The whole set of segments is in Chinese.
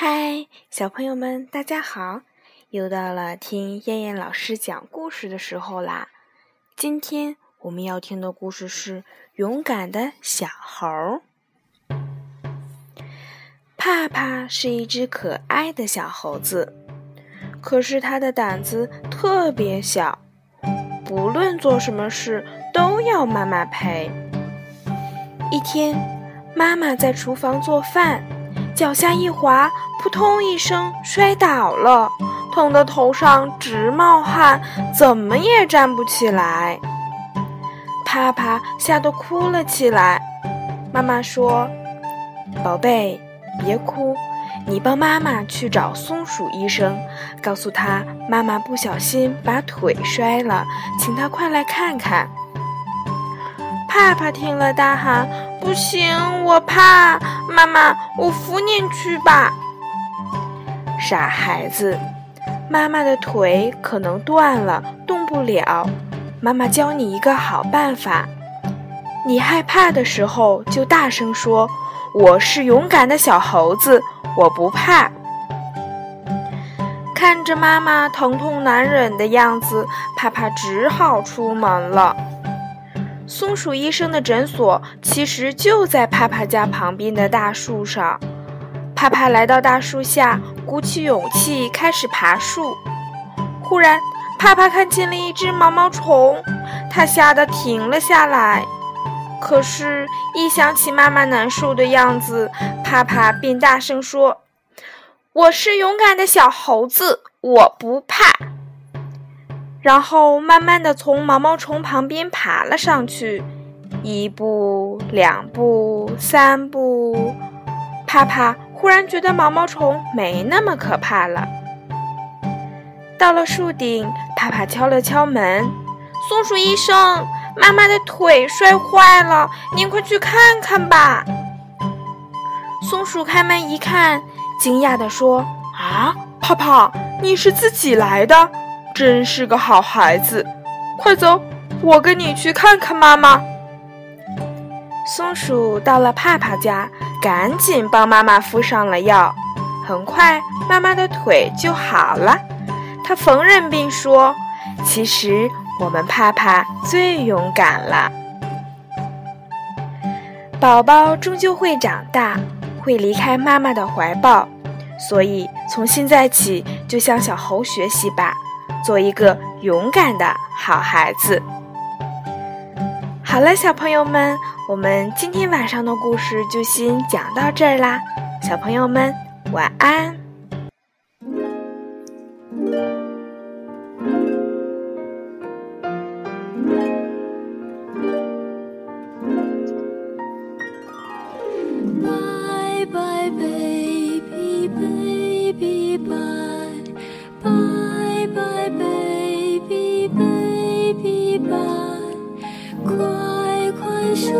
嗨，小朋友们，大家好！又到了听燕燕老师讲故事的时候啦。今天我们要听的故事是《勇敢的小猴》。帕帕是一只可爱的小猴子，可是它的胆子特别小，不论做什么事都要妈妈陪。一天，妈妈在厨房做饭。脚下一滑，扑通一声摔倒了，疼得头上直冒汗，怎么也站不起来。帕帕吓得哭了起来。妈妈说：“宝贝，别哭，你帮妈妈去找松鼠医生，告诉他妈妈不小心把腿摔了，请他快来看看。”帕帕听了，大喊：“不行，我怕！妈妈，我扶您去吧。”傻孩子，妈妈的腿可能断了，动不了。妈妈教你一个好办法：你害怕的时候，就大声说：“我是勇敢的小猴子，我不怕。”看着妈妈疼痛难忍的样子，帕帕只好出门了。松鼠医生的诊所其实就在帕帕家旁边的大树上。帕帕来到大树下，鼓起勇气开始爬树。忽然，帕帕看见了一只毛毛虫，他吓得停了下来。可是，一想起妈妈难受的样子，帕帕便大声说：“我是勇敢的小猴子，我不怕。”然后慢慢的从毛毛虫旁边爬了上去，一步、两步、三步，帕帕忽然觉得毛毛虫没那么可怕了。到了树顶，帕帕敲了敲门：“松鼠医生，妈妈的腿摔坏了，您快去看看吧。”松鼠开门一看，惊讶地说：“啊，帕帕，你是自己来的？”真是个好孩子，快走，我跟你去看看妈妈。松鼠到了帕帕家，赶紧帮妈妈敷上了药。很快，妈妈的腿就好了。他缝纫并说：“其实我们帕帕最勇敢了。宝宝终究会长大，会离开妈妈的怀抱，所以从现在起，就向小猴学习吧。”做一个勇敢的好孩子。好了，小朋友们，我们今天晚上的故事就先讲到这儿啦。小朋友们，晚安。Bye bye baby baby bye bye。睡，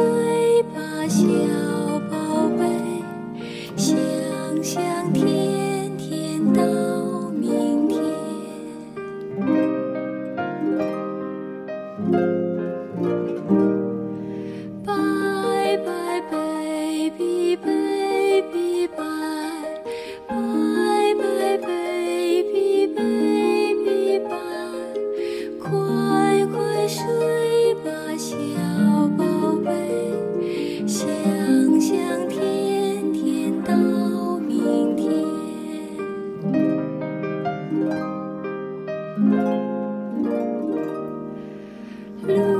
blue.